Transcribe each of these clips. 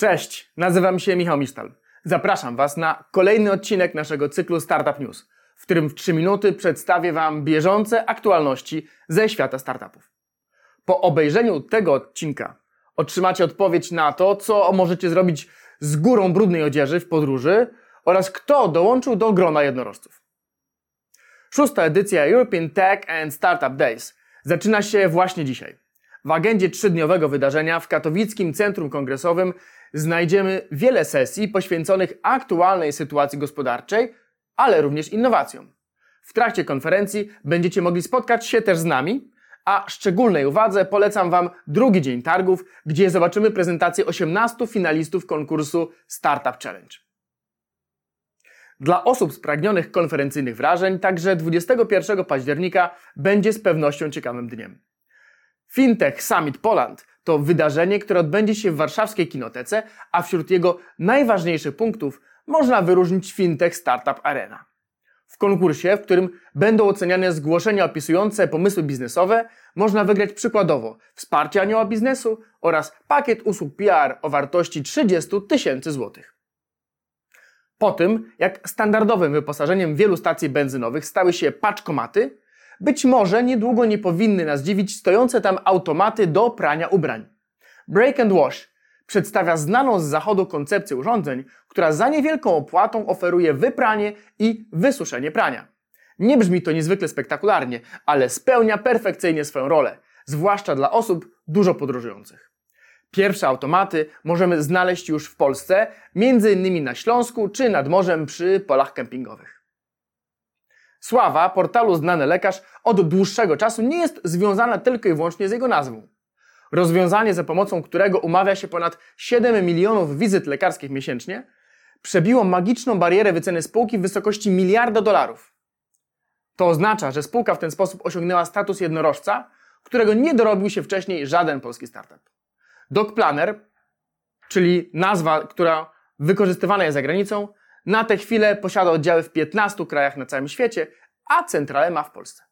Cześć, nazywam się Michał Misztal. Zapraszam Was na kolejny odcinek naszego cyklu Startup News, w którym w 3 minuty przedstawię Wam bieżące aktualności ze świata startupów. Po obejrzeniu tego odcinka otrzymacie odpowiedź na to, co możecie zrobić z górą brudnej odzieży w podróży oraz kto dołączył do grona jednorożców. Szósta edycja European Tech and Startup Days zaczyna się właśnie dzisiaj. W agendzie trzydniowego wydarzenia w katowickim Centrum Kongresowym znajdziemy wiele sesji poświęconych aktualnej sytuacji gospodarczej, ale również innowacjom. W trakcie konferencji będziecie mogli spotkać się też z nami, a szczególnej uwadze polecam Wam drugi dzień targów, gdzie zobaczymy prezentację 18 finalistów konkursu Startup Challenge. Dla osób spragnionych konferencyjnych wrażeń także 21 października będzie z pewnością ciekawym dniem. Fintech Summit Poland to wydarzenie, które odbędzie się w warszawskiej kinotece, a wśród jego najważniejszych punktów można wyróżnić Fintech Startup Arena. W konkursie, w którym będą oceniane zgłoszenia opisujące pomysły biznesowe, można wygrać przykładowo wsparcie anioła biznesu oraz pakiet usług PR o wartości 30 tysięcy złotych. Po tym, jak standardowym wyposażeniem wielu stacji benzynowych stały się paczkomaty, być może niedługo nie powinny nas dziwić stojące tam automaty do prania ubrań. Break and Wash przedstawia znaną z zachodu koncepcję urządzeń, która za niewielką opłatą oferuje wypranie i wysuszenie prania. Nie brzmi to niezwykle spektakularnie, ale spełnia perfekcyjnie swoją rolę, zwłaszcza dla osób dużo podróżujących. Pierwsze automaty możemy znaleźć już w Polsce, m.in. na Śląsku czy nad morzem przy polach kempingowych. Sława portalu Znany Lekarz od dłuższego czasu nie jest związana tylko i wyłącznie z jego nazwą. Rozwiązanie, za pomocą którego umawia się ponad 7 milionów wizyt lekarskich miesięcznie, przebiło magiczną barierę wyceny spółki w wysokości miliarda dolarów. To oznacza, że spółka w ten sposób osiągnęła status jednorożca, którego nie dorobił się wcześniej żaden polski startup. DocPlanner, czyli nazwa, która wykorzystywana jest za granicą, na tę chwilę posiada oddziały w 15 krajach na całym świecie, a centralę ma w Polsce.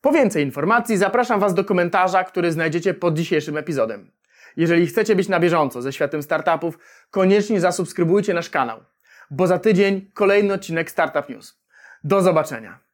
Po więcej informacji zapraszam Was do komentarza, który znajdziecie pod dzisiejszym epizodem. Jeżeli chcecie być na bieżąco ze światem startupów, koniecznie zasubskrybujcie nasz kanał, bo za tydzień kolejny odcinek Startup News. Do zobaczenia.